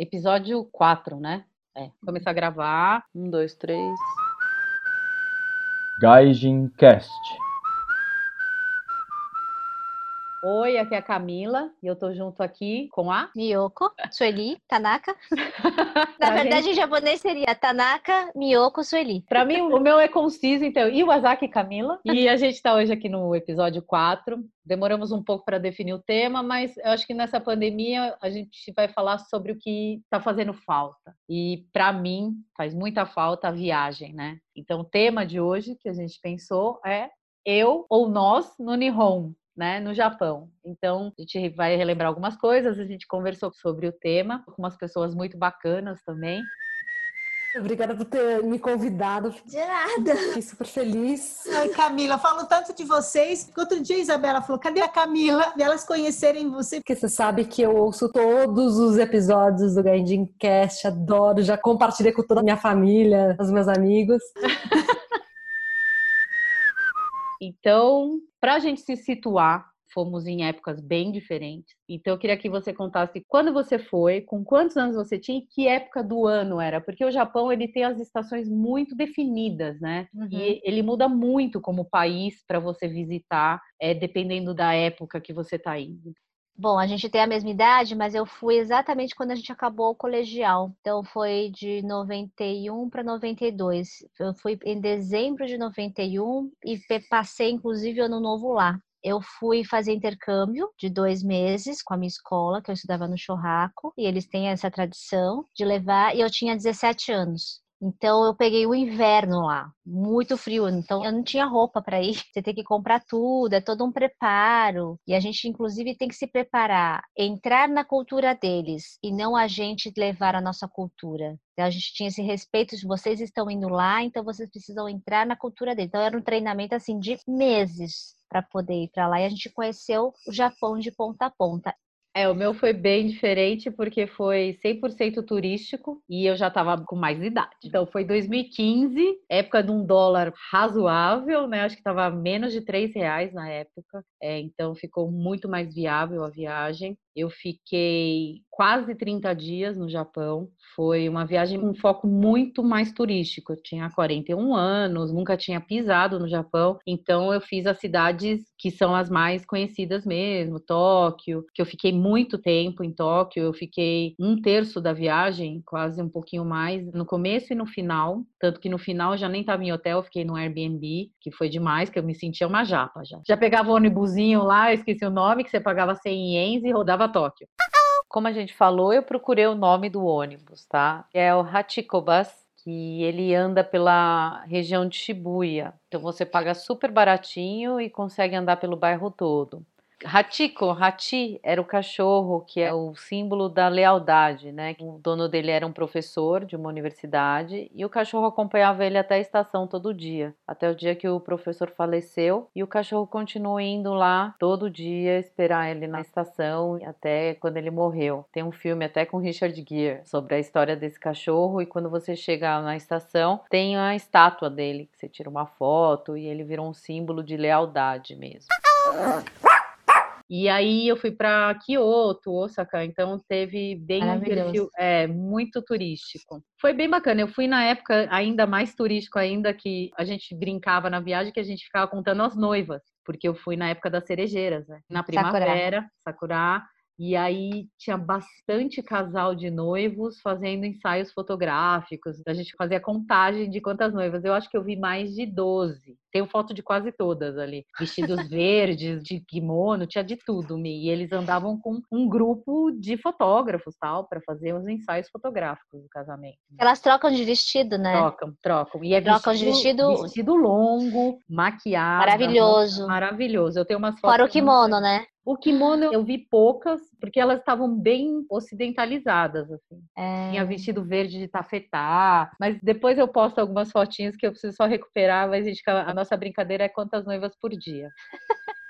Episódio 4, né? É, começar a gravar. Um, dois, três. Gaijin Cast. Oi, aqui é a Camila e eu tô junto aqui com a Miyoko, Sueli, Tanaka. Na verdade, gente- em japonês seria Tanaka, Miyoko, Sueli. Pra mim, o meu é conciso, então, Iwasaki Camila. E a gente tá hoje aqui no episódio 4. Demoramos um pouco para definir o tema, mas eu acho que nessa pandemia a gente vai falar sobre o que tá fazendo falta. E para mim, faz muita falta a viagem, né? Então, o tema de hoje que a gente pensou é eu ou nós no Nihon. Né, no Japão. Então, a gente vai relembrar algumas coisas, a gente conversou sobre o tema com umas pessoas muito bacanas também. Obrigada por ter me convidado. De nada. Fiquei super feliz. Ai, Camila, falo tanto de vocês. Outro dia a Isabela falou: cadê a Camila? E elas conhecerem você. Porque você sabe que eu ouço todos os episódios do Gaindin Cast, adoro, já compartilhei com toda a minha família, os meus amigos. Então, para a gente se situar, fomos em épocas bem diferentes. Então, eu queria que você contasse quando você foi, com quantos anos você tinha e que época do ano era, porque o Japão ele tem as estações muito definidas, né? E ele muda muito como país para você visitar, é, dependendo da época que você está indo. Bom, a gente tem a mesma idade, mas eu fui exatamente quando a gente acabou o colegial. Então foi de 91 para 92. Eu fui em dezembro de 91 e passei inclusive ano novo lá. Eu fui fazer intercâmbio de dois meses com a minha escola, que eu estudava no Churraco, e eles têm essa tradição de levar, e eu tinha 17 anos. Então eu peguei o inverno lá, muito frio, então eu não tinha roupa para ir. Você tem que comprar tudo, é todo um preparo. E a gente inclusive tem que se preparar, entrar na cultura deles e não a gente levar a nossa cultura. Então a gente tinha esse respeito, se vocês estão indo lá, então vocês precisam entrar na cultura deles. Então era um treinamento assim de meses para poder ir para lá e a gente conheceu o Japão de ponta a ponta. É, o meu foi bem diferente porque foi 100% turístico e eu já estava com mais idade. Então foi 2015, época de um dólar razoável, né? Acho que estava menos de 3 reais na época. É, então ficou muito mais viável a viagem. Eu fiquei quase 30 dias no Japão. Foi uma viagem com um foco muito mais turístico. Eu tinha 41 anos, nunca tinha pisado no Japão, então eu fiz as cidades que são as mais conhecidas mesmo, Tóquio, que eu fiquei muito tempo em Tóquio. Eu fiquei um terço da viagem, quase um pouquinho mais, no começo e no final. Tanto que no final eu já nem estava em hotel, eu fiquei no Airbnb, que foi demais, que eu me sentia uma japa já. Já pegava o ônibusinho lá, eu esqueci o nome, que você pagava 100 ienes e rodava Tóquio. Como a gente falou, eu procurei o nome do ônibus, tá? É o Hachikobus, que ele anda pela região de Shibuya. Então você paga super baratinho e consegue andar pelo bairro todo. Hachiko, Hachi, era o cachorro que é o símbolo da lealdade, né? O dono dele era um professor de uma universidade e o cachorro acompanhava ele até a estação todo dia, até o dia que o professor faleceu e o cachorro continuou indo lá todo dia esperar ele na estação até quando ele morreu. Tem um filme até com Richard Gere sobre a história desse cachorro e quando você chega na estação tem a estátua dele, que você tira uma foto e ele virou um símbolo de lealdade mesmo. E aí eu fui para Kyoto, Osaka, então teve bem um perfil é, muito turístico. Foi bem bacana. Eu fui na época ainda mais turístico ainda que a gente brincava na viagem que a gente ficava contando as noivas, porque eu fui na época das cerejeiras, né? na Sakura. primavera, sakura. E aí tinha bastante casal de noivos fazendo ensaios fotográficos. A gente fazia contagem de quantas noivas. Eu acho que eu vi mais de 12. Tenho foto de quase todas ali. Vestidos verdes, de kimono, tinha de tudo. E eles andavam com um grupo de fotógrafos, tal, para fazer os ensaios fotográficos do casamento. Elas trocam de vestido, né? Trocam, trocam. E é Trocam de vestido- vestido longo, maquiado. Maravilhoso. Maravilhoso. Eu tenho umas fotos. Fora o kimono, né? O kimono eu vi poucas, porque elas estavam bem ocidentalizadas, assim. É. Tinha vestido verde de tafetá, mas depois eu posto algumas fotinhas que eu preciso só recuperar, mas a, nossa brincadeira é quantas noivas por dia.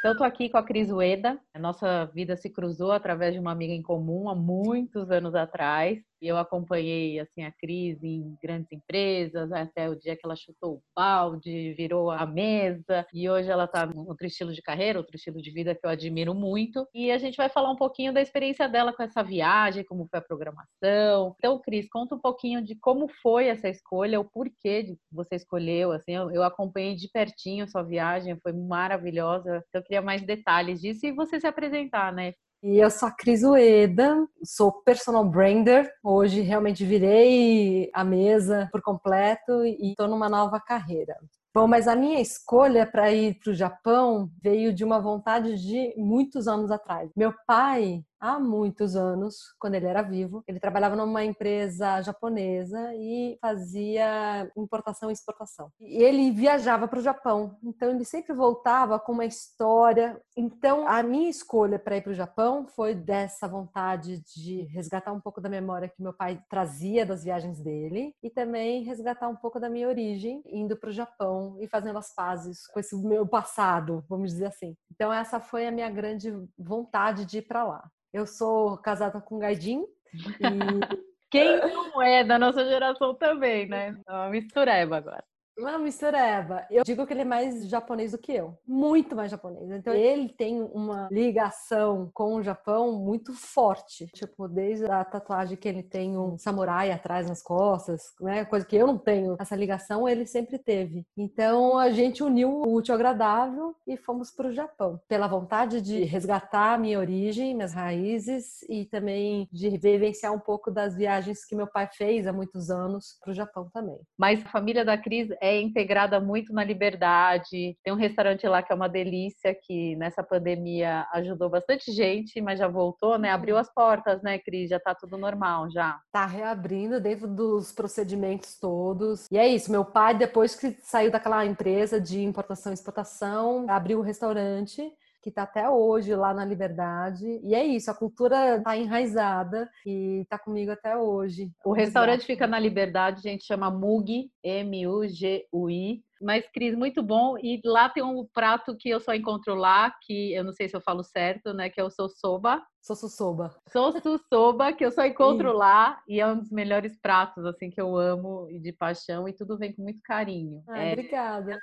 Então, tô aqui com a Cris Ueda. A nossa vida se cruzou através de uma amiga em comum há muitos anos atrás. E eu acompanhei assim a Cris em grandes empresas, até o dia que ela chutou o balde, virou a mesa, e hoje ela está em outro estilo de carreira, outro estilo de vida que eu admiro muito. E a gente vai falar um pouquinho da experiência dela com essa viagem, como foi a programação. Então, Cris, conta um pouquinho de como foi essa escolha, o porquê de você escolheu, assim, eu, eu acompanhei de pertinho a sua viagem, foi maravilhosa. Então, eu queria mais detalhes disso e você se apresentar, né? E eu sou a Cris Ueda, sou personal brander. Hoje realmente virei a mesa por completo e estou numa nova carreira. Bom, mas a minha escolha para ir para o Japão veio de uma vontade de muitos anos atrás. Meu pai há muitos anos, quando ele era vivo. Ele trabalhava numa empresa japonesa e fazia importação e exportação. E ele viajava para o Japão, então ele sempre voltava com uma história. Então a minha escolha para ir para o Japão foi dessa vontade de resgatar um pouco da memória que meu pai trazia das viagens dele e também resgatar um pouco da minha origem indo para o Japão e fazendo as pazes com esse meu passado, vamos dizer assim. Então essa foi a minha grande vontade de ir para lá. Eu sou casada com Gaidim e quem não é da nossa geração também, né? É uma mistureba agora. Uma mistureba. Eu digo que ele é mais japonês do que eu. Muito mais japonês. Então, ele tem uma ligação com o Japão muito forte. Tipo, desde a tatuagem que ele tem um samurai atrás nas costas, né? Coisa que eu não tenho. Essa ligação ele sempre teve. Então, a gente uniu o útil ao agradável e fomos para o Japão. Pela vontade de resgatar minha origem, minhas raízes e também de vivenciar um pouco das viagens que meu pai fez há muitos anos para o Japão também. Mas a família da Cris é é integrada muito na liberdade. Tem um restaurante lá que é uma delícia, que nessa pandemia ajudou bastante gente, mas já voltou, né? Abriu as portas, né, Cris? Já tá tudo normal já. Tá reabrindo dentro dos procedimentos todos. E é isso, meu pai, depois que saiu daquela empresa de importação e exportação, abriu o um restaurante que está até hoje lá na Liberdade. E é isso, a cultura está enraizada e está comigo até hoje. O restaurante fica na Liberdade, a gente chama Mug, M-U-G-U-I. Mas, Cris, muito bom. E lá tem um prato que eu só encontro lá, que eu não sei se eu falo certo, né? Que é o soba. Soba. Soba, que eu só encontro Sim. lá. E é um dos melhores pratos, assim, que eu amo e de paixão. E tudo vem com muito carinho. Ah, é... Obrigada.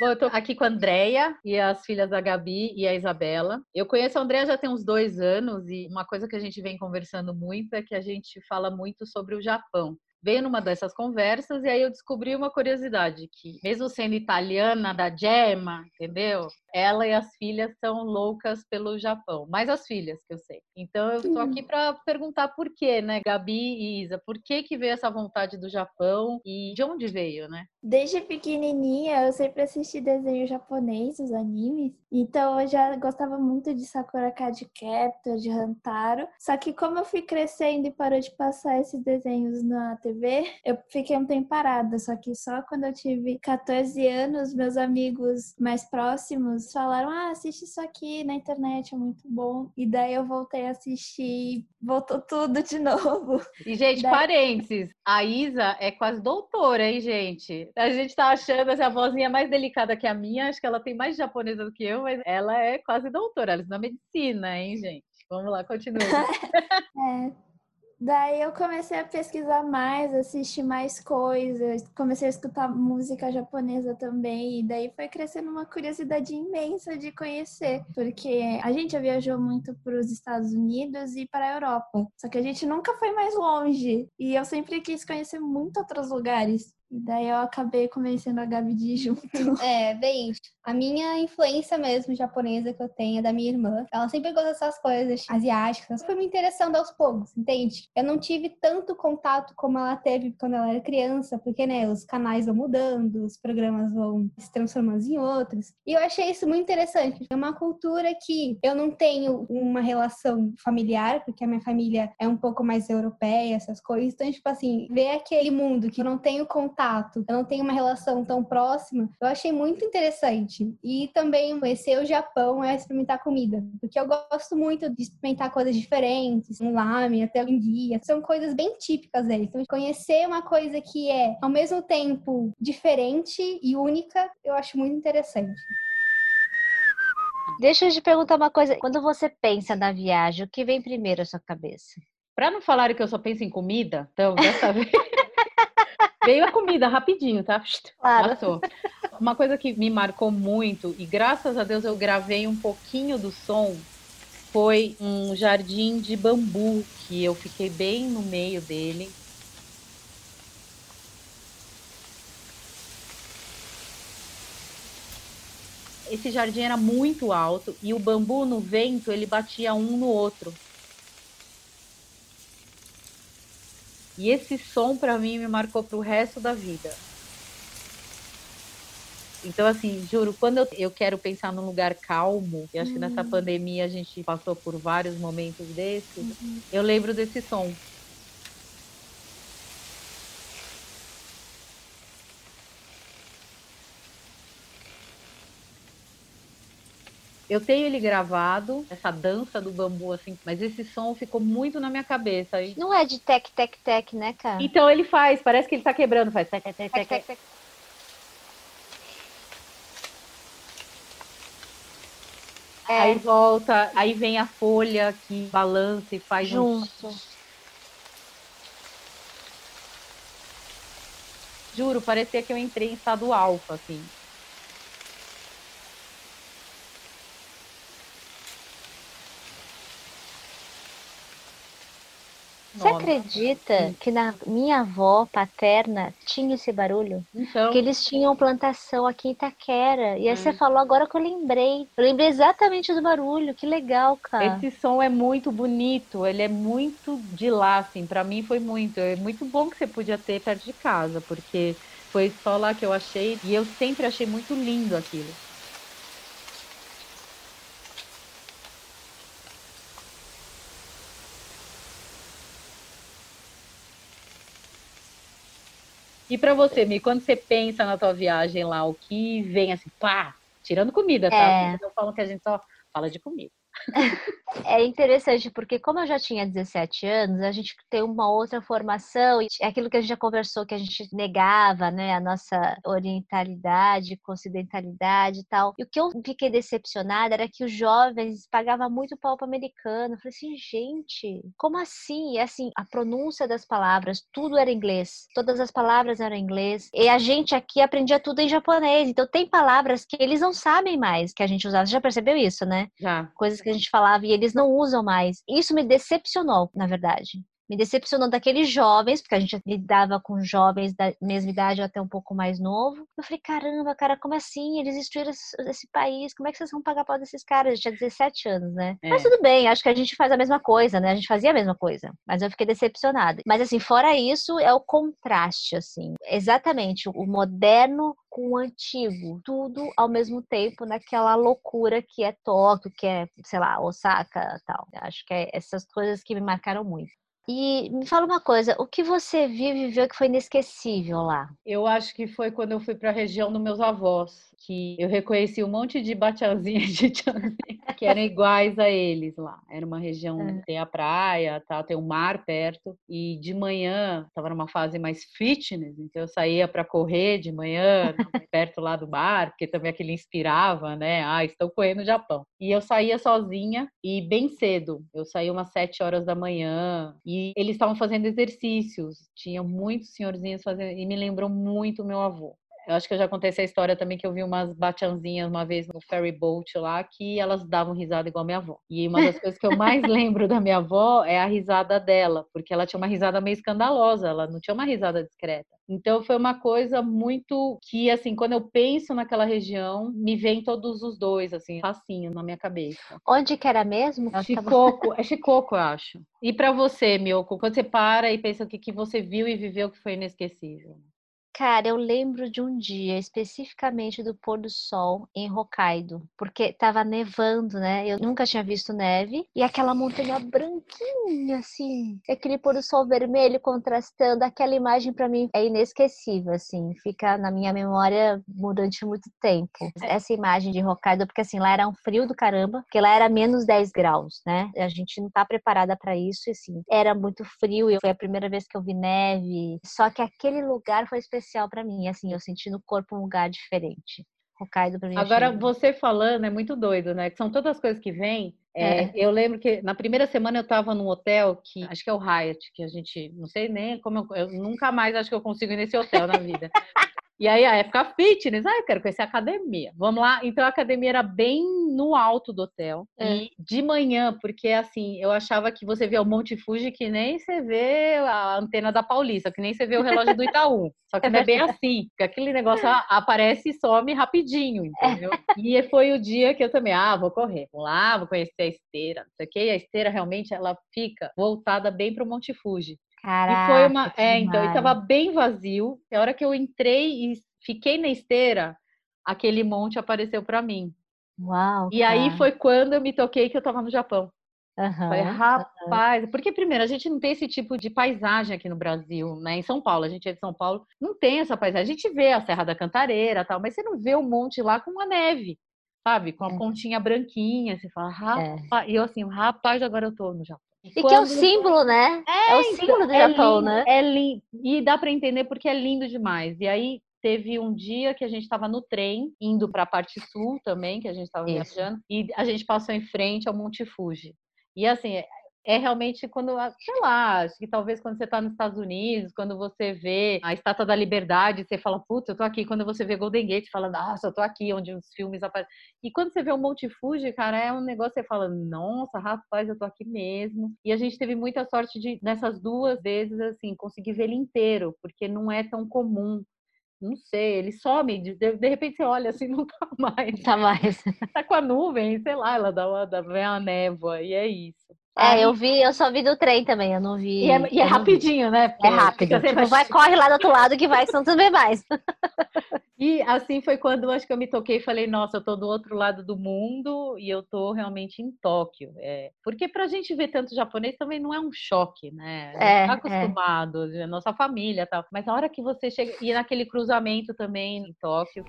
Bom, eu tô aqui com a Andrea e as filhas da Gabi e a Isabela. Eu conheço a Andrea já tem uns dois anos e uma coisa que a gente vem conversando muito é que a gente fala muito sobre o Japão veio numa dessas conversas e aí eu descobri uma curiosidade que mesmo sendo italiana da Gemma, entendeu? Ela e as filhas são loucas pelo Japão, mais as filhas que eu sei. Então eu estou aqui para perguntar por quê, né, Gabi e Isa, por que que veio essa vontade do Japão e de onde veio, né? Desde pequenininha eu sempre assisti desenho japonês, os animes, então eu já gostava muito de Sakura Card Captor, de Hantaro. Só que como eu fui crescendo e parou de passar esses desenhos na TV TV, eu fiquei um tempo parada, só que só quando eu tive 14 anos, meus amigos mais próximos falaram: "Ah, assiste isso aqui na internet, é muito bom". E daí eu voltei a assistir, voltou tudo de novo. E gente, daí... parênteses, a Isa é quase doutora, hein, gente? A gente tá achando essa vozinha mais delicada que a minha, acho que ela tem mais japonesa do que eu, mas ela é quase doutora, ela é na medicina, hein, gente? Vamos lá, continue. é. Daí eu comecei a pesquisar mais, assistir mais coisas, comecei a escutar música japonesa também, e daí foi crescendo uma curiosidade imensa de conhecer, porque a gente já viajou muito para os Estados Unidos e para a Europa, só que a gente nunca foi mais longe, e eu sempre quis conhecer muito outros lugares. E daí eu acabei convencendo a Gabi de ir junto. É, bem, a minha influência mesmo japonesa que eu tenho é da minha irmã. Ela sempre gosta dessas coisas asiáticas. Foi me interessando aos poucos, entende? Eu não tive tanto contato como ela teve quando ela era criança, porque, né, os canais vão mudando, os programas vão se transformando em outros. E eu achei isso muito interessante. É uma cultura que eu não tenho uma relação familiar, porque a minha família é um pouco mais europeia, essas coisas. Então, tipo assim, ver aquele mundo que eu não tenho contato contato, eu não tenho uma relação tão próxima, eu achei muito interessante. E também conhecer o Japão é experimentar comida, porque eu gosto muito de experimentar coisas diferentes, um lamen, até um guia, são coisas bem típicas deles. Então, conhecer uma coisa que é ao mesmo tempo diferente e única, eu acho muito interessante. Deixa eu te perguntar uma coisa. Quando você pensa na viagem, o que vem primeiro à sua cabeça? Para não falarem que eu só penso em comida, então dessa vez veio a comida rapidinho, tá? Claro. Passou. Uma coisa que me marcou muito e graças a Deus eu gravei um pouquinho do som foi um jardim de bambu que eu fiquei bem no meio dele. Esse jardim era muito alto e o bambu no vento ele batia um no outro. E esse som para mim me marcou para o resto da vida. Então, assim, juro, quando eu, eu quero pensar num lugar calmo, e acho que nessa pandemia a gente passou por vários momentos desses, eu lembro desse som. Eu tenho ele gravado, essa dança do bambu, assim, mas esse som ficou muito na minha cabeça. E- Não é de tec, tec, tec, né, cara? Então ele faz, parece que ele tá quebrando, faz tec, tec, tec, Tec, tec. tec. É. Aí volta, aí vem a folha que balança e faz um Junto. Juro, parecia que eu entrei em estado alfa, assim. Você acredita que na minha avó paterna tinha esse barulho? Então, Que eles tinham plantação aqui em Itaquera. E aí Hum. você falou agora que eu lembrei. Eu lembrei exatamente do barulho. Que legal, cara. esse som é muito bonito, ele é muito de lá, assim, pra mim foi muito. É muito bom que você podia ter perto de casa, porque foi só lá que eu achei e eu sempre achei muito lindo aquilo. E pra você, Mi, quando você pensa na tua viagem lá, o que vem assim, pá, tirando comida, tá? É. Não falam que a gente só fala de comida. É interessante porque como eu já tinha 17 anos, a gente tem uma outra formação e é aquilo que a gente já conversou que a gente negava, né, a nossa orientalidade, ocidentalidade e tal. E o que eu fiquei decepcionada era que os jovens pagavam muito pau pro americano. Eu falei assim, gente, como assim? E assim, a pronúncia das palavras, tudo era inglês. Todas as palavras eram inglês. E a gente aqui aprendia tudo em japonês. Então tem palavras que eles não sabem mais que a gente usava. Você já percebeu isso, né? Já. coisas que a gente falava e eles não usam mais. Isso me decepcionou, na verdade. Me decepcionou daqueles jovens, porque a gente lidava com jovens da mesma idade ou até um pouco mais novo. Eu falei, caramba, cara, como assim? Eles destruíram esse, país, como é que vocês vão pagar pau desses caras? Eu tinha 17 anos, né? É. Mas tudo bem, acho que a gente faz a mesma coisa, né? A gente fazia a mesma coisa, mas eu fiquei decepcionada. Mas assim, fora isso, é o contraste, assim. Exatamente, o moderno com o antigo, tudo ao mesmo tempo naquela loucura que é Tóquio, que é, sei lá, Osaka, tal. Acho que é essas coisas que me marcaram muito. E me fala uma coisa, o que você viu e viveu que foi inesquecível lá? Eu acho que foi quando eu fui para a região dos meus avós, que eu reconheci um monte de batiazinhas de Tianjin que eram iguais a eles lá. Era uma região É. que tem a praia, tá, tem o mar perto, e de manhã estava numa fase mais fitness, então eu saía para correr de manhã, perto lá do mar, porque também aquele inspirava, né? Ah, estou correndo no Japão. E eu saía sozinha e bem cedo. Eu saía umas sete horas da manhã e eles estavam fazendo exercícios. Tinha muitos senhorzinhos fazendo e me lembrou muito meu avô. Eu acho que eu já contei essa história também que eu vi umas batianzinhas uma vez no ferry boat lá que elas davam risada igual minha avó. E uma das coisas que eu mais lembro da minha avó é a risada dela, porque ela tinha uma risada meio escandalosa, ela não tinha uma risada discreta. Então foi uma coisa muito que assim, quando eu penso naquela região, me vem todos os dois assim, facinho na minha cabeça. Onde que era mesmo? É Chicoco, é Chicoco, eu acho. E pra você, Miyoko, quando você para e pensa o que, que você viu e viveu que foi inesquecível? Cara, eu lembro de um dia, especificamente do pôr do sol em Hokkaido, porque tava nevando, né? Eu nunca tinha visto neve e aquela montanha branquinha assim, aquele pôr do sol vermelho contrastando, aquela imagem pra mim é inesquecível, assim, fica na minha memória durante muito tempo. Essa imagem de Hokkaido, porque assim, lá era um frio do caramba, porque lá era menos 10 graus, né? A gente não tá preparada pra isso e assim, era muito frio e foi a primeira vez que eu vi neve, só que aquele lugar foi especial pra mim, assim, eu senti no corpo um lugar diferente. Hokkaido pra mim. Agora, achei- você falando é muito doido, né? Que são todas as coisas que vêm. É, É. Eu lembro que na primeira semana eu estava num hotel que acho que é o Hyatt, que a gente não sei nem como eu, eu nunca mais acho que eu consigo ir nesse hotel na vida. E aí a época fitness, ah, eu quero conhecer a academia. Vamos lá. Então a academia era bem no alto do hotel. É. E de manhã, porque assim, eu achava que você via o Monte Fuji que nem você vê a antena da Paulista, que nem você vê o relógio do Itaú. Só que não é bem assim, porque aquele negócio aparece e some rapidinho, entendeu? E foi o dia que eu também, ah, vou correr, vou lá, vou conhecer a esteira, não sei o quê. E a esteira realmente ela fica voltada bem para o Monte Fuji. Caraca, E foi uma. É, então, e demais. tava bem vazio. A hora que eu entrei e fiquei na esteira, aquele monte apareceu para mim. Uau, E aí cara. foi quando eu me toquei que eu tava no Japão. Falei, Aham. rapaz, porque primeiro a gente não tem esse tipo de paisagem aqui no Brasil, né? Em São Paulo, a gente é de São Paulo, não tem essa paisagem. A gente vê a Serra da Cantareira, tal, mas você não vê o monte lá com a neve, sabe? Com a É. pontinha branquinha, você fala, É. rapaz, e eu assim, rapaz, agora eu tô no Japão. E que é o Quando- símbolo, né? É, o então, símbolo do é Japão, lindo, né? É lindo. E dá para entender porque é lindo demais. E aí teve um dia que a gente estava no trem, indo para a parte sul também, que a gente estava viajando, e a gente passou em frente ao Monte Fuji. E assim, é- realmente quando, sei lá, acho que talvez quando você está nos Estados Unidos, quando você vê a Estátua da Liberdade, você fala, putz, eu tô aqui. Quando você vê Golden Gate, você fala, nossa, eu tô aqui, onde os filmes aparecem. E quando você vê o Monte Fuji, cara, é um negócio que você fala, nossa, rapaz, eu tô aqui mesmo. E a gente teve muita sorte de, nessas duas vezes, assim, conseguir ver ele inteiro, porque não é tão comum. Não sei, ele some, de, de de repente você olha assim, não tá mais. Tá mais. Tá com a nuvem, sei lá, ela dá uma, dá, vem a névoa, e é isso. É, eu vi, eu só vi do trem também, eu não vi. E é, e é rapidinho, né? É Porque rápido. fica sempre- Tipo, vai, corre lá do outro lado que vai, senão tu não vê mais. E assim foi quando acho que eu me toquei e falei, nossa, eu tô do outro lado do mundo e eu tô realmente em Tóquio. É, porque pra gente ver tanto japonês também não é um choque, né? A É, tá é. acostumado, a nossa família e tal. Mas a hora que você chega, e naquele cruzamento também em Tóquio,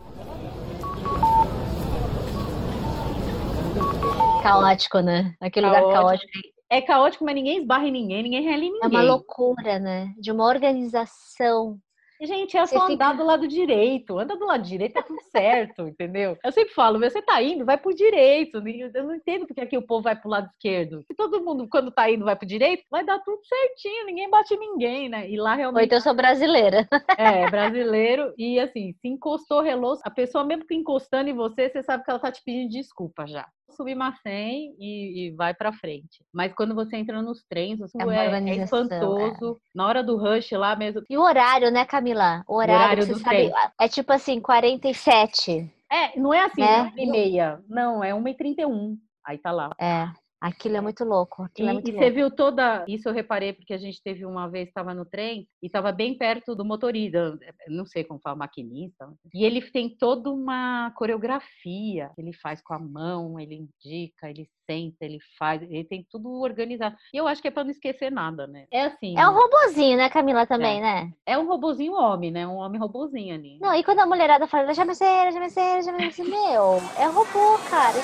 Caótico, né? Aquele lugar Caótico. É caótico, mas ninguém esbarra em ninguém, ninguém rela em É ninguém. uma loucura, né? De uma organização. Gente, é Você só fica- andar do lado direito. Anda do lado direito, tá tudo certo, entendeu? Eu sempre falo, você tá indo, vai pro direito. Eu não entendo porque aqui o povo vai pro lado esquerdo. Se todo mundo, quando tá indo, vai pro direito, vai dar tudo certinho, ninguém bate em ninguém, né? E lá Ou realmente então eu sou brasileira. é brasileiro. E assim, se encostou, relou, a pessoa mesmo que encostando em você, você sabe que ela tá te pedindo desculpa já. Submacém e, e vai pra frente. Mas quando você entra nos trens, É é, é organização, espantoso. Na hora do rush lá mesmo, E o horário, né, Camila? O horário, horário você do sabe, trem. é tipo assim, 47. É, não é assim, Né? uma e meia. Não, é uma e trinta e um. Aí tá lá. É, aquilo é muito louco. E, Aquilo é muito e louco. você viu toda. Isso eu reparei porque a gente teve uma vez, estava no trem e estava bem perto do motorista, não sei como fala, maquinista. E ele tem toda uma coreografia. Ele faz com a mão, ele indica, ele senta, ele faz, ele tem tudo organizado. E eu acho que é para não esquecer nada, né? É assim. É um robozinho, né, Camila, também, é. né? É um robozinho homem, né? Um homem robozinho ali. Não, e quando a mulherada fala, já me sei, já me sei, já me sei, meu, é robô, cara.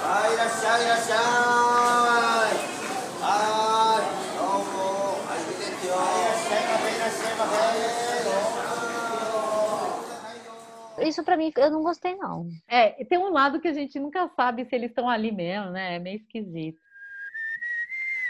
Vai, vai, irachá! Ah! Isso pra mim, eu não gostei, não. É, tem um lado que a gente nunca sabe se eles estão ali mesmo, né? É meio esquisito.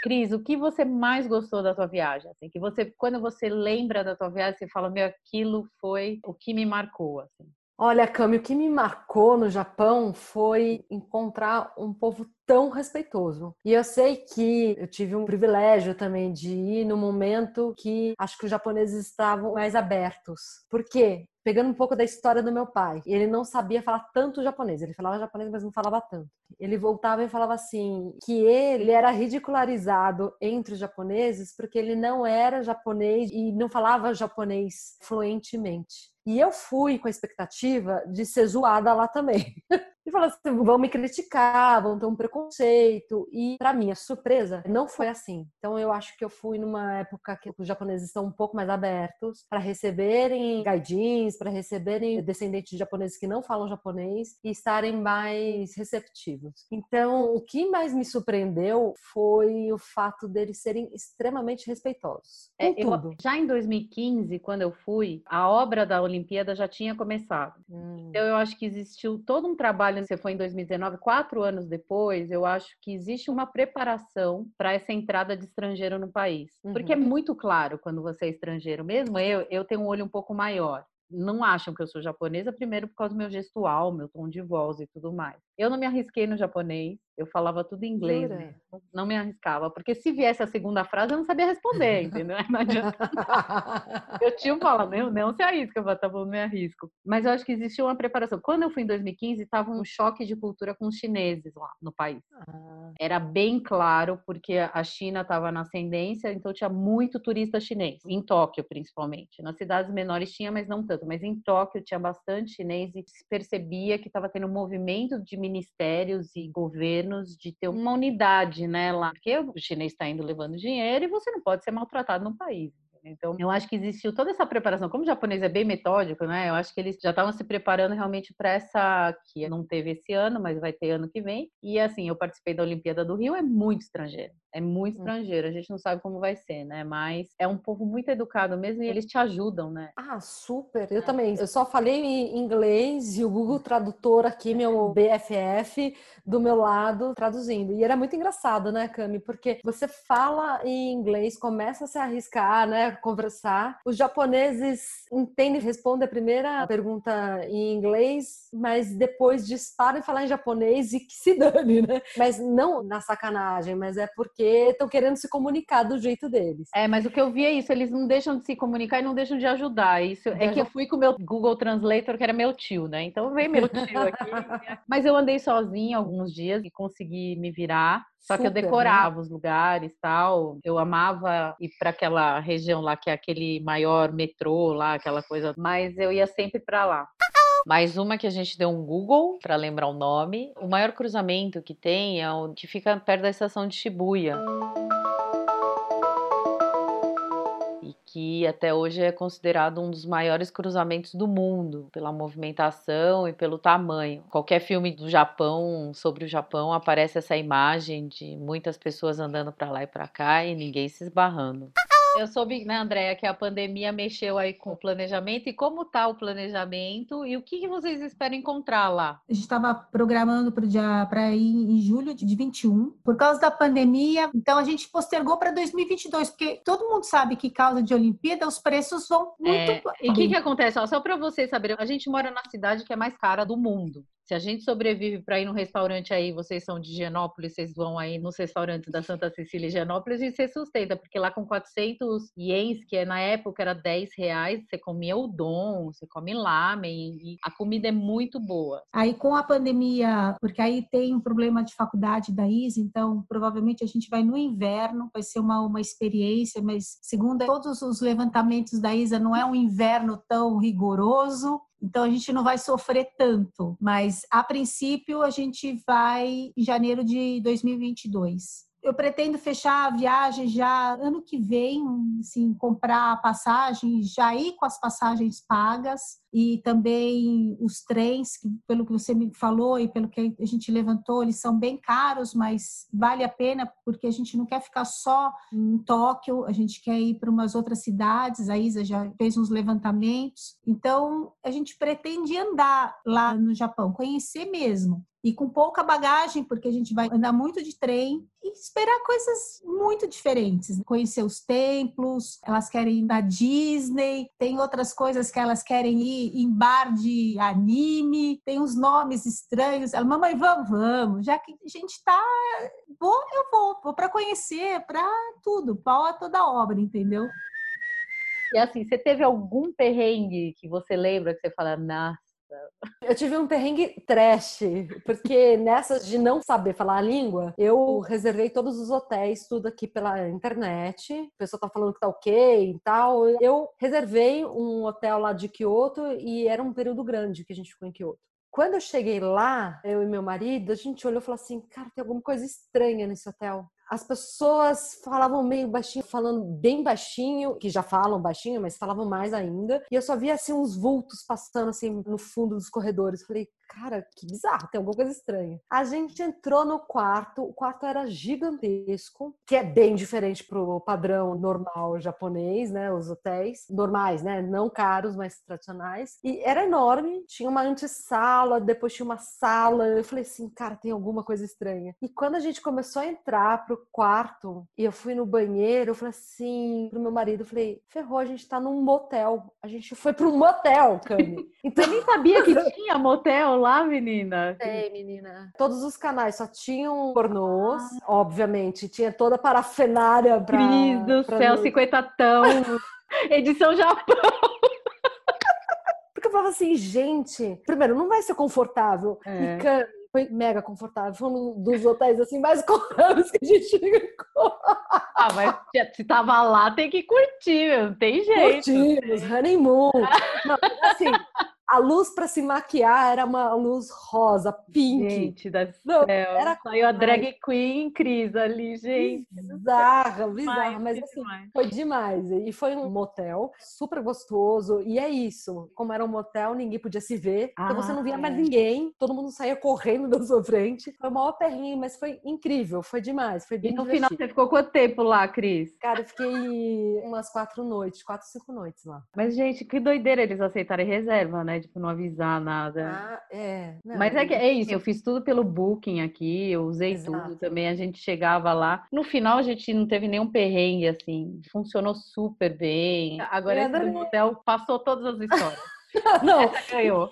Cris, o que você mais gostou da tua viagem? Assim, que você, quando você lembra da tua viagem, você fala, meu, aquilo foi o que me marcou, assim. Olha, Cami, o que me marcou no Japão foi encontrar um povo tão respeitoso. E eu sei que eu tive um privilégio também de ir no momento que acho que os japoneses estavam mais abertos. Por quê? Pegando um pouco da história do meu pai, ele não sabia falar tanto japonês. Ele falava japonês, mas não falava tanto. Ele voltava e falava assim que ele era ridicularizado entre os japoneses porque ele não era japonês e não falava japonês fluentemente. E eu fui com a expectativa de ser zoada lá também. e falou assim: vão me criticar, vão ter um preconceito. E, para minha surpresa, não foi assim. Então, eu acho que eu fui numa época que os japoneses estão um pouco mais abertos para receberem gaijins, para receberem descendentes de japoneses que não falam japonês e estarem mais receptivos. Então, o que mais me surpreendeu foi o fato deles serem extremamente respeitosos. É, eu- tudo. já em 2015, quando eu fui, a obra da Olimpíada já tinha começado. Hum. Então, eu acho que existiu todo um trabalho. Você foi em 2019, quatro anos depois. Eu acho que existe uma preparação para essa entrada de estrangeiro no país. Porque é Uhum. muito claro quando você é estrangeiro. Mesmo eu, eu tenho um olho um pouco maior. Não acham que eu sou japonesa, primeiro por causa do meu gestual, meu tom de voz e tudo mais. Eu não me arrisquei no japonês, eu falava tudo em inglês mesmo. Não me arriscava, porque se viesse a segunda frase, eu não sabia responder, entendeu? Não adianta eu tinha falado, não, não se arrisca, eu falei, tá bom, me arrisco. Mas eu acho que existia uma preparação. Quando eu fui em 2015, estava um choque de cultura com os chineses lá no país. Ah, Era bem claro, porque a China estava na ascendência, então tinha muito turista chinês, em Tóquio principalmente. Nas cidades menores tinha, mas não tanto. Mas em Tóquio tinha bastante chinês e se percebia que estava tendo um movimento de ministérios e governos de ter uma unidade, né, lá. Porque o chinês está indo levando dinheiro e você não pode ser maltratado no país. Então, eu acho que existiu toda essa preparação. Como o japonês é bem metódico, né? Eu acho que eles já estavam se preparando realmente para essa que não teve esse ano, mas vai ter ano que vem. E assim, eu participei da Olimpíada do Rio, é muito estrangeiro. É muito estrangeiro. A gente não sabe como vai ser, né? Mas é um povo muito educado mesmo e eles te ajudam, né? Ah, super. Eu também. Eu só falei em inglês e o Google Tradutor aqui, meu BFF, do meu lado, traduzindo. E era muito engraçado, né, Cami? Porque você fala em inglês, começa a se arriscar, né, conversar. Os japoneses entendem, respondem a primeira pergunta em inglês, mas depois disparam e falar em japonês e que se dane, né? Mas não na sacanagem, mas é porque estão querendo se comunicar do jeito deles. É, mas o que eu vi é isso, eles não deixam de se comunicar e não deixam de ajudar. Isso é que eu fui com o meu Google Translator, que era meu tio, né? Então veio meu tio aqui. mas eu andei sozinha alguns dias e consegui me virar. Só que eu Super, né? decorava os lugares tal. Eu amava ir para aquela região lá que é aquele maior metrô lá, aquela coisa. Mas eu ia sempre para lá. Mais uma que a gente deu um Google para lembrar o nome. O maior cruzamento que tem é o que fica perto da estação de Shibuya. Que até hoje é considerado um dos maiores cruzamentos do mundo, pela movimentação e pelo tamanho. Qualquer filme do Japão, sobre o Japão, aparece essa imagem de muitas pessoas andando para lá e para cá e ninguém se esbarrando. Eu soube, né, Andréia, que a pandemia mexeu aí com o planejamento. E como tá o planejamento? E o que que vocês esperam encontrar lá? A gente estava programando para para ir em julho de 21, por causa da pandemia. Então a gente postergou para 2022, porque todo mundo sabe que causa de Olimpíada os preços vão muito. É, e o que, que acontece? Ó, só para vocês saberem, a gente mora na cidade que é mais cara do mundo. Se a gente sobrevive para ir num restaurante aí, vocês são de Genópolis, vocês vão aí nos restaurantes da Santa Cecília e Genópolis e você sustenta, porque lá com 400 ienes, que na época era 10 reais, você comia udon, você come lamen, e a comida é muito boa. Aí com a pandemia, porque aí tem um problema de faculdade da ISA, então provavelmente a gente vai no inverno, vai ser uma, uma experiência, mas segundo todos os levantamentos da ISA, não é um inverno tão rigoroso, então a gente não vai sofrer tanto, mas a princípio a gente vai em janeiro de 2022. Eu pretendo fechar a viagem já ano que vem, assim, comprar a passagem, já ir com as passagens pagas e também os trens, que, pelo que você me falou e pelo que a gente levantou, eles são bem caros, mas vale a pena porque a gente não quer ficar só em Tóquio, a gente quer ir para umas outras cidades. A Isa já fez uns levantamentos, então a gente pretende andar lá no Japão, conhecer mesmo e com pouca bagagem, porque a gente vai andar muito de trem e esperar coisas muito diferentes. Conhecer os templos, elas querem ir na Disney, tem outras coisas que elas querem ir em bar de anime, tem uns nomes estranhos. Ela, mamãe, vamos, vamos. Já que a gente tá. Vou, eu vou, vou para conhecer, para tudo, pau a toda obra, entendeu? E assim, você teve algum perrengue que você lembra que você fala, nossa, Eu tive um perrengue trash, porque nessas de não saber falar a língua, eu reservei todos os hotéis, tudo aqui pela internet. O pessoal tá falando que tá ok e tal. Eu reservei um hotel lá de Kyoto e era um período grande que a gente ficou em Kyoto. Quando eu cheguei lá, eu e meu marido, a gente olhou e falou assim: cara, tem alguma coisa estranha nesse hotel as pessoas falavam meio baixinho, falando bem baixinho, que já falam baixinho, mas falavam mais ainda. E eu só via assim uns vultos passando assim no fundo dos corredores. Falei, cara, que bizarro, tem alguma coisa estranha. A gente entrou no quarto, o quarto era gigantesco, que é bem diferente pro padrão normal japonês, né? Os hotéis normais, né? Não caros, mas tradicionais. E era enorme, tinha uma antessala, depois tinha uma sala. Eu falei assim, cara, tem alguma coisa estranha. E quando a gente começou a entrar pro quarto e eu fui no banheiro, eu falei assim pro meu marido, eu falei, ferrou, a gente tá num motel. A gente foi pro motel, Cami. Então, eu nem sabia que tinha motel lá, menina? Tem, menina. Todos os canais só tinham pornôs, ah. obviamente. Tinha toda a parafenária pra... Cris do pra céu, 50 tão. Edição Japão. Porque eu falava assim, gente, primeiro, não vai ser confortável. É. E foi mega confortável. Foi um dos hotéis assim mais confortáveis que a gente ficou. Ah, mas se tava lá, tem que curtir, não tem jeito. Curtimos, honeymoon. Não, assim, a luz para se maquiar era uma luz rosa, pink. Gente, da Não, céu. Era Saiu a drag queen Cris ali, gente. Bizarra, bizarra. Mas assim, demais. foi demais. E foi um motel super gostoso. E é isso. Como era um motel, ninguém podia se ver. Ah, então você não via é. mais ninguém. Todo mundo saía correndo da sua frente. Foi o maior perrinho, mas foi incrível. Foi demais. Foi bem E no divertido. final você ficou quanto tempo lá, Cris? Cara, eu fiquei umas quatro noites, quatro, cinco noites lá. Mas, gente, que doideira eles aceitarem reserva, né? Tipo, não avisar nada. Ah, é. Não, Mas é que é isso, eu fiz tudo pelo Booking aqui, eu usei Exato. tudo também, a gente chegava lá. No final a gente não teve nenhum perrengue, assim, funcionou super bem. Agora esse do motel passou todas as histórias. não. Essa ganhou.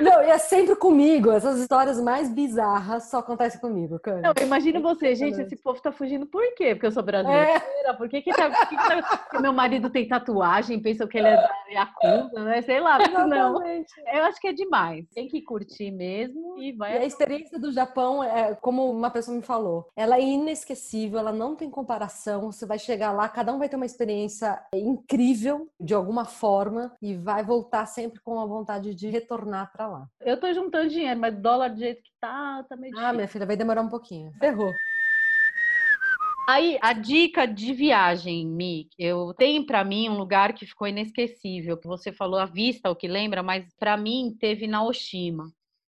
Não, e é sempre comigo. Essas histórias mais bizarras só acontecem comigo, cara. Não, imagina você, gente, esse povo tá fugindo por quê? Porque eu sou brasileira? É. Por que, que, tá, por que, que, tá, meu marido tem tatuagem, pensam que ele é da Yakuza, né? Sei lá, não. Eu acho que é demais. Tem que curtir mesmo e vai. E a experiência do Japão é, como uma pessoa me falou, ela é inesquecível, ela não tem comparação. Você vai chegar lá, cada um vai ter uma experiência incrível de alguma forma e vai voltar sempre com a vontade de retornar retornar para lá. Eu tô juntando dinheiro, mas dólar do jeito que tá, tá meio difícil. Ah, minha filha, vai demorar um pouquinho. Ferrou. Aí, a dica de viagem, Mi, eu tenho para mim um lugar que ficou inesquecível, que você falou a vista, o que lembra, mas para mim teve Naoshima.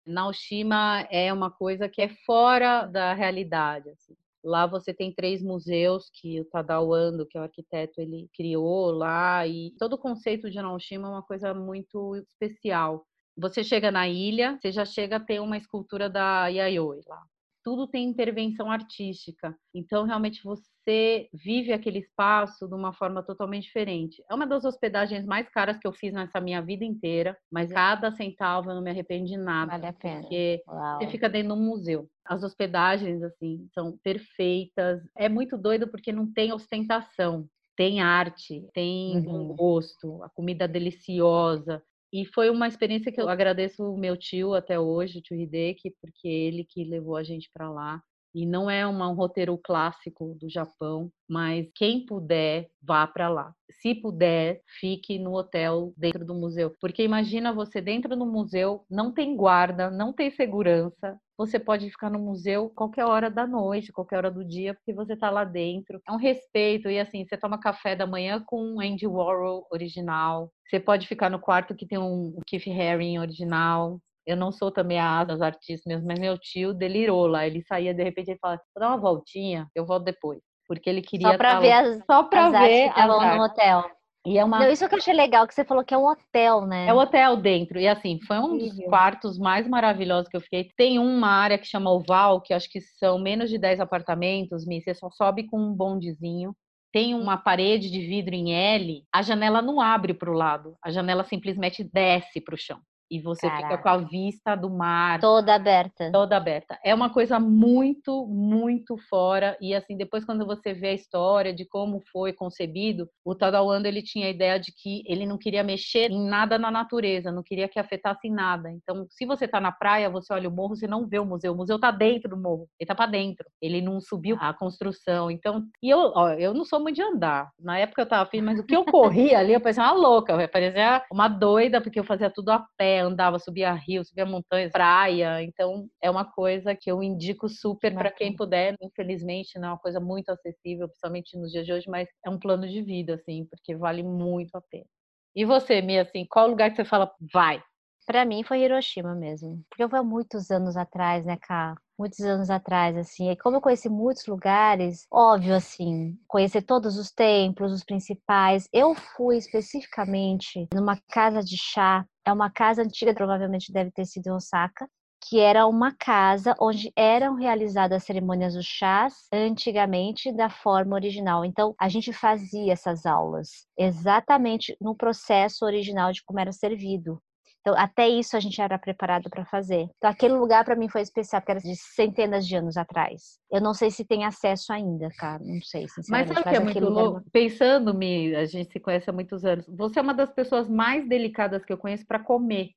Naoshima é uma coisa que é fora da realidade. Assim. Lá você tem três museus que o Tadao Ando, que é o arquiteto, ele criou lá e todo o conceito de Naoshima é uma coisa muito especial. Você chega na ilha, você já chega a ter uma escultura da Yayoi lá. Tudo tem intervenção artística. Então, realmente, você vive aquele espaço de uma forma totalmente diferente. É uma das hospedagens mais caras que eu fiz nessa minha vida inteira, mas cada centavo eu não me arrependo de nada. Vale a pena. Porque Uau. você fica dentro de um museu. As hospedagens, assim, são perfeitas. É muito doido porque não tem ostentação tem arte, tem uhum. um rosto, a comida deliciosa. E foi uma experiência que eu agradeço o meu tio até hoje, o tio Hideki, porque ele que levou a gente para lá. E não é uma, um roteiro clássico do Japão, mas quem puder, vá para lá. Se puder, fique no hotel dentro do museu. Porque imagina você dentro do museu, não tem guarda, não tem segurança. Você pode ficar no museu qualquer hora da noite, qualquer hora do dia, porque você está lá dentro. É um respeito. E assim, você toma café da manhã com Andy Warhol original. Você pode ficar no quarto que tem um Keith Haring original. Eu não sou também a das artistas mesmo, mas meu tio delirou lá. Ele saía, de repente, ele falava, vou dar uma voltinha, eu volto depois. Porque ele queria. Só pra ver as, só pra as ver que estavam no hotel. E é uma... Não, isso que eu achei legal, que você falou que é um hotel, né? É um hotel dentro. E assim, foi um dos quartos mais maravilhosos que eu fiquei. Tem uma área que chama Oval, que acho que são menos de 10 apartamentos, Mi. Você só sobe com um bondezinho. Tem uma parede de vidro em L, a janela não abre para o lado, a janela simplesmente desce para o chão e você Caraca. fica com a vista do mar toda aberta. Toda aberta. É uma coisa muito, muito fora e assim, depois quando você vê a história de como foi concebido, o Tadawando ele tinha a ideia de que ele não queria mexer em nada na natureza, não queria que afetasse nada. Então, se você tá na praia, você olha o morro, você não vê o museu. O museu tá dentro do morro. Ele tá para dentro. Ele não subiu a construção. Então, e eu, ó, eu não sou muito de andar. Na época eu tava afim, mas o que eu corria ali, eu parecia uma louca, eu parecia uma doida porque eu fazia tudo a pé andava, subia rio, subia montanhas, praia. Então, é uma coisa que eu indico super para quem puder. Infelizmente, não é uma coisa muito acessível, principalmente nos dias de hoje, mas é um plano de vida, assim, porque vale muito a pena. E você, Mia, assim, qual lugar que você fala, vai? Para mim foi Hiroshima mesmo. Porque foi há muitos anos atrás, né, Cá? Muitos anos atrás, assim. E como eu conheci muitos lugares, óbvio, assim, conhecer todos os templos, os principais. Eu fui especificamente numa casa de chá. É uma casa antiga, provavelmente deve ter sido em Osaka, que era uma casa onde eram realizadas as cerimônias dos chás antigamente da forma original. Então, a gente fazia essas aulas exatamente no processo original de como era servido. Então, até isso a gente era preparado para fazer. Então, aquele lugar para mim foi especial, porque era de centenas de anos atrás. Eu não sei se tem acesso ainda, cara. Não sei, Mas sabe o que é muito louco? Lugar... Pensando-me, a gente se conhece há muitos anos. Você é uma das pessoas mais delicadas que eu conheço para comer.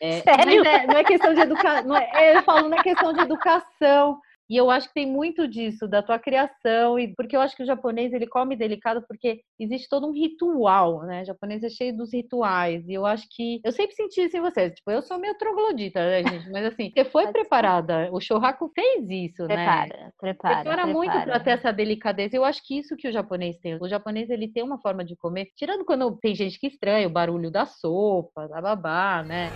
É, Sério? Não é, não é, questão de educação. É, eu falo, não é questão de educação. E eu acho que tem muito disso, da tua criação, e porque eu acho que o japonês ele come delicado porque existe todo um ritual, né? O japonês é cheio dos rituais. E eu acho que. Eu sempre senti isso em vocês. Tipo, eu sou meio troglodita, né, gente? Mas assim, você foi preparada. O Shohaku fez isso, prepara, né? Prepara, prepara. muito para ter essa delicadeza. Eu acho que isso que o japonês tem. O japonês ele tem uma forma de comer, tirando quando tem gente que estranha o barulho da sopa, da babá, né?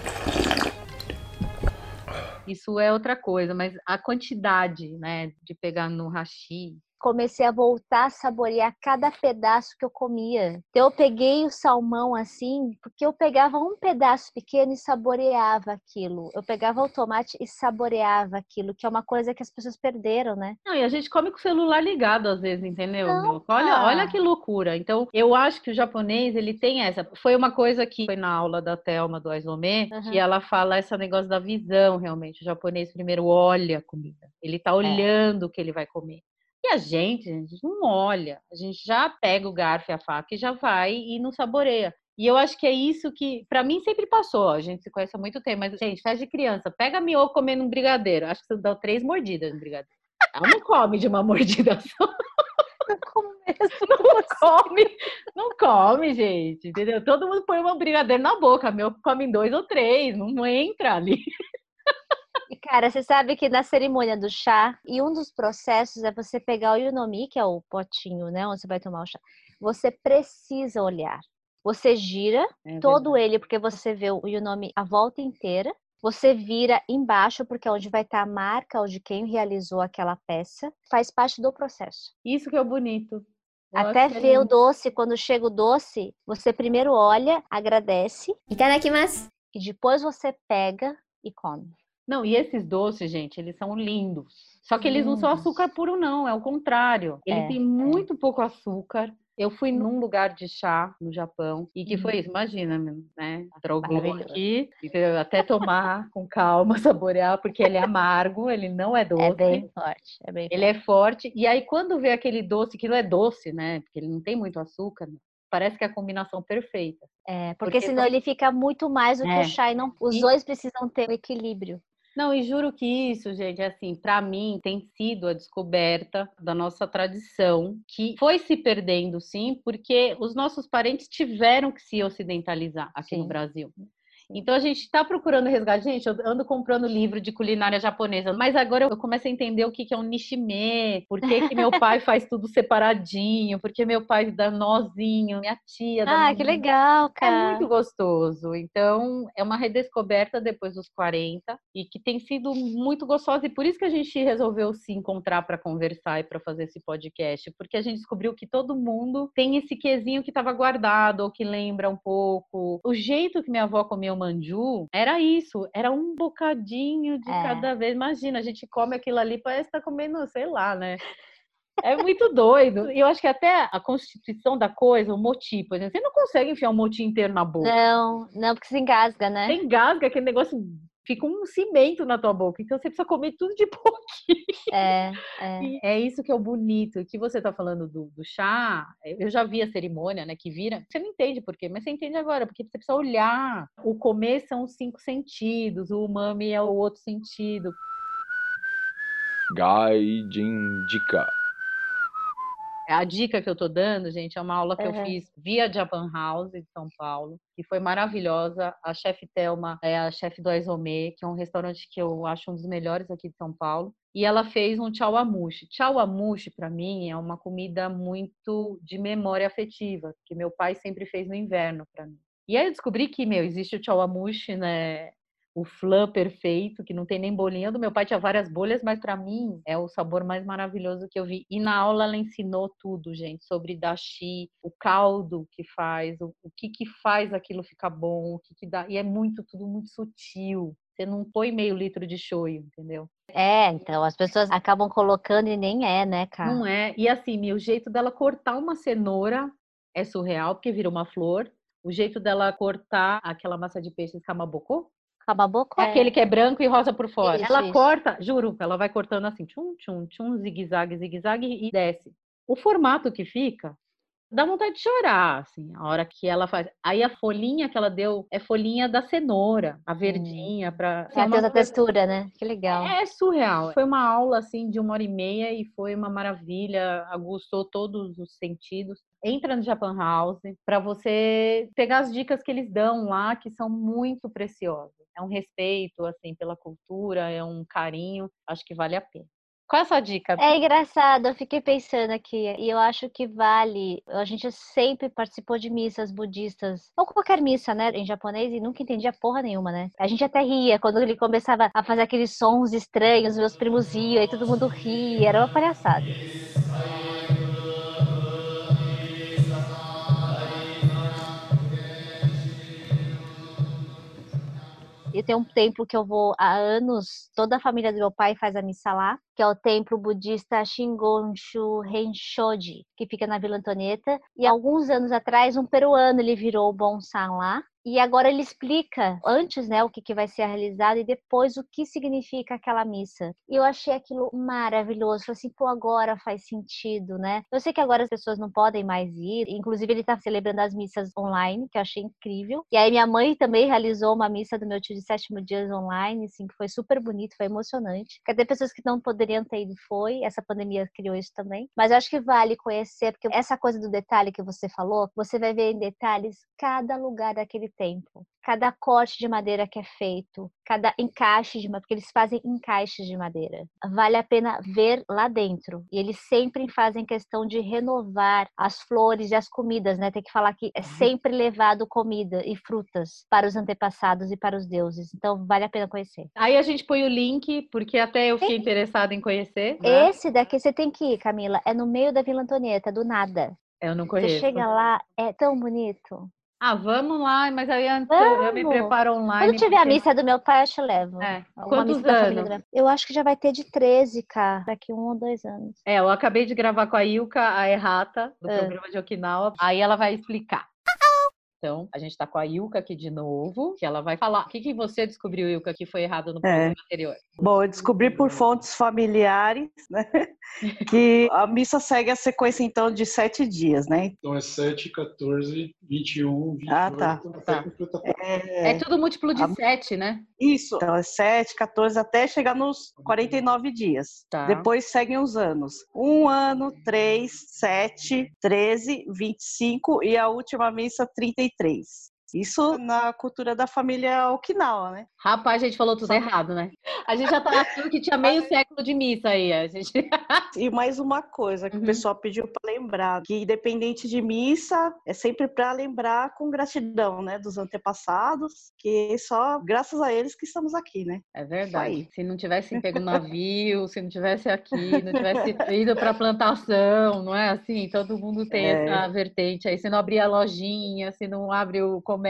Isso é outra coisa, mas a quantidade, né, de pegar no hashi, comecei a voltar a saborear cada pedaço que eu comia. Então, eu peguei o salmão assim, porque eu pegava um pedaço pequeno e saboreava aquilo. Eu pegava o tomate e saboreava aquilo, que é uma coisa que as pessoas perderam, né? Não, e a gente come com o celular ligado às vezes, entendeu? Não, olha, olha que loucura. Então, eu acho que o japonês, ele tem essa. Foi uma coisa que foi na aula da Thelma do Aizome, uhum. que ela fala esse negócio da visão, realmente. O japonês primeiro olha a comida. Ele tá é. olhando é. o que ele vai comer. E a gente, a gente não olha, a gente já pega o garfo e a faca e já vai e não saboreia. E eu acho que é isso que, para mim, sempre passou. A gente se conhece há muito tempo, mas, gente, festa de criança, pega miô comendo um brigadeiro. Acho que você dá três mordidas no brigadeiro. Ela não come de uma mordida só. Não começo, não come, não come, gente, entendeu? Todo mundo põe uma brigadeiro na boca, meu come dois ou três, não entra ali. Cara, você sabe que na cerimônia do chá, e um dos processos é você pegar o yunomi, que é o potinho, né, onde você vai tomar o chá. Você precisa olhar. Você gira é todo ele, porque você vê o yunomi a volta inteira. Você vira embaixo, porque é onde vai estar a marca de quem realizou aquela peça. Faz parte do processo. Isso que é o bonito. Eu Até ver o doce, quando chega o doce, você primeiro olha, agradece. Itadakimasu. E depois você pega e come. Não, e esses doces, gente, eles são lindos. Só que eles não são açúcar puro, não, é o contrário. Ele é, tem é. muito é. pouco açúcar. Eu fui num lugar de chá no Japão e que foi uhum. isso, imagina, né? Trogou aqui, até tomar com calma, saborear, porque ele é amargo, ele não é doce. É bem forte, é bem Ele forte. é forte. E aí, quando vê aquele doce, que não é doce, né? Porque ele não tem muito açúcar, parece que é a combinação perfeita. É, porque, porque senão ele fica muito mais do que o é. chá e não, os e... dois precisam ter o equilíbrio. Não, e juro que isso, gente, assim, para mim tem sido a descoberta da nossa tradição, que foi se perdendo, sim, porque os nossos parentes tiveram que se ocidentalizar aqui sim. no Brasil. Então a gente está procurando resgate. Gente, eu ando comprando livro de culinária japonesa, mas agora eu começo a entender o que é um nishime, por que, que meu pai faz tudo separadinho, porque meu pai dá nozinho, minha tia dá Ah, nozinho. que legal, é cara. É muito gostoso. Então é uma redescoberta depois dos 40 e que tem sido muito gostosa e por isso que a gente resolveu se encontrar para conversar e para fazer esse podcast, porque a gente descobriu que todo mundo tem esse quesinho que estava guardado ou que lembra um pouco. O jeito que minha avó comia manju, era isso, era um bocadinho de é. cada vez. Imagina, a gente come aquilo ali, parece estar tá comendo, sei lá, né? É muito doido. E eu acho que até a constituição da coisa, o moti, por exemplo, você não consegue enfiar um moti inteiro na boca. Não, não, porque se engasga, né? Você engasga aquele negócio fica um cimento na tua boca. Então você precisa comer tudo de pouquinho. É, é. é isso que é o bonito. Que você tá falando do, do, chá, eu já vi a cerimônia, né? Que vira. Você não entende por quê, mas você entende agora, porque você precisa olhar. O comer são os cinco sentidos, o umami é o outro sentido. Gaijin Dica A dica que eu tô dando, gente, é uma aula que Uhum. eu fiz via Japan House de São Paulo, que foi maravilhosa. A chefe Thelma é a chefe do Aizome, que é um restaurante que eu acho um dos melhores aqui de São Paulo. E ela fez um chawamushi. Chawamushi, para mim, é uma comida muito de memória afetiva, que meu pai sempre fez no inverno para mim. E aí eu descobri que, meu, existe o chawamushi, né? O flan perfeito, que não tem nem bolinha. Do meu pai tinha várias bolhas, mas para mim é o sabor mais maravilhoso que eu vi. E na aula ela ensinou tudo, gente, sobre dashi, o caldo que faz, o, o que que faz aquilo ficar bom, o que que dá. E é muito, tudo muito sutil. Você não põe meio litro de shoyu, entendeu? É, então as pessoas acabam colocando e nem é, né, cara? Não é. E assim, o jeito dela cortar uma cenoura é surreal, porque vira uma flor. O jeito dela cortar aquela massa de peixe escamabocô, Cababoco? é aquele que é branco e rosa por fora. Isso, ela isso. corta, juro, ela vai cortando assim, tchum, tchum, tchum, zigue-zague, zigue-zague e desce. O formato que fica dá vontade de chorar, assim, a hora que ela faz. Aí a folhinha que ela deu é folhinha da cenoura, a verdinha, para Tem até outra textura, né? Que legal. é surreal. Foi uma aula assim de uma hora e meia e foi uma maravilha, aguçou todos os sentidos. Entra no Japan House para você pegar as dicas que eles dão lá, que são muito preciosas. É um respeito assim pela cultura, é um carinho, acho que vale a pena. Qual é a sua dica? É engraçado, eu fiquei pensando aqui, e eu acho que vale. A gente sempre participou de missas budistas, ou qualquer missa, né, em japonês, e nunca entendia porra nenhuma, né? A gente até ria quando ele começava a fazer aqueles sons estranhos, meus primos iam, aí todo mundo ria, era uma palhaçada. E tem um templo que eu vou há anos, toda a família do meu pai faz a missa lá, que é o templo budista Shingonshu Renshoji, que fica na Vila Antonieta. E alguns anos atrás, um peruano ele virou o bonsan lá. E agora ele explica antes, né, o que, que vai ser realizado e depois o que significa aquela missa. E eu achei aquilo maravilhoso. Falei assim, pô, agora faz sentido, né? Eu sei que agora as pessoas não podem mais ir. Inclusive, ele tá celebrando as missas online, que eu achei incrível. E aí, minha mãe também realizou uma missa do meu tio de sétimo dias online, assim, que foi super bonito, foi emocionante. Cadê pessoas que não poderiam ter ido? Foi. Essa pandemia criou isso também. Mas eu acho que vale conhecer, porque essa coisa do detalhe que você falou, você vai ver em detalhes cada lugar daquele templo, cada corte de madeira que é feito, cada encaixe de madeira, porque eles fazem encaixes de madeira. Vale a pena ver lá dentro. E eles sempre fazem questão de renovar as flores e as comidas, né? Tem que falar que é sempre levado comida e frutas para os antepassados e para os deuses. Então vale a pena conhecer. Aí a gente põe o link, porque até eu fiquei interessada em conhecer. né? Esse daqui você tem que ir, Camila. É no meio da Vila Antonieta, do nada. Eu não Você conheço. chega lá, é tão bonito. Ah, vamos lá, mas aí antes eu me preparo online. Quando tiver a porque- missa do meu pai, eu te levo. É. Quantos anos? Eu acho que já vai ter de 13, cara, daqui um ou dois anos. É, eu acabei de gravar com a Ilka, a errata, do É. programa de Okinawa. Aí ela vai explicar. Então, a gente tá com a Ilka aqui de novo, que ela vai falar. O que, que você descobriu, Ilka, que foi errado no programa anterior? Bom, eu descobri por fontes familiares, né, que a missa segue a sequência, então, de sete dias, né? Então é 7, 14, 21, 28, Ah, tá. Tá. É, É, tudo múltiplo de a- sete, né? isso, então é 7, 14, até chegar nos 49 dias. Tá. Depois seguem os anos. Um ano, 3, 7, 13, 25 e a última missa, 33. Isso na cultura da família Okinawa, né? Rapaz, a gente falou tudo errado, né? A gente já tá achando que tinha meio século de missa aí. A gente... E mais uma coisa que Uhum. o pessoal pediu para lembrar, que independente de missa, é sempre para lembrar com gratidão, né, dos antepassados, que só graças a eles que estamos aqui, né? É verdade. Se não tivesse pego no navio, se não tivesse aqui, não tivesse ido para plantação, não é assim? Todo mundo tem É. essa vertente aí. Se não abrir a lojinha, se não abre o comércio,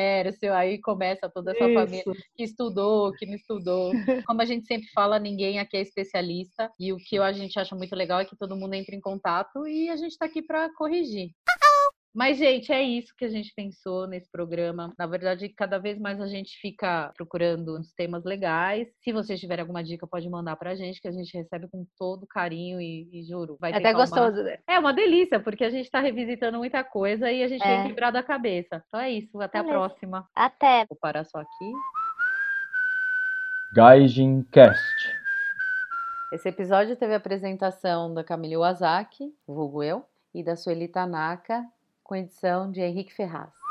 aí começa toda essa família Isso. que estudou, que não estudou. Como a gente sempre fala, ninguém aqui é especialista. E o que a gente acha muito legal é que todo mundo entre em contato e a gente está aqui para corrigir. Mas, gente, é isso que a gente pensou nesse programa. Na verdade, cada vez mais a gente fica procurando uns temas legais. Se vocês tiverem alguma dica, pode mandar pra gente, que a gente recebe com todo carinho e, e juro. Vai É até tentar uma- gostoso, né? É uma delícia, porque a gente tá revisitando muita coisa e a gente É. tem quebrado a cabeça. Então é isso, até a Beleza. próxima. Até. Vou parar só aqui. Gaijin Cast. Esse episódio teve a apresentação da Camille Wazaki, vulgo eu, e da Sueli Tanaka, com edição de Henrique Ferraz.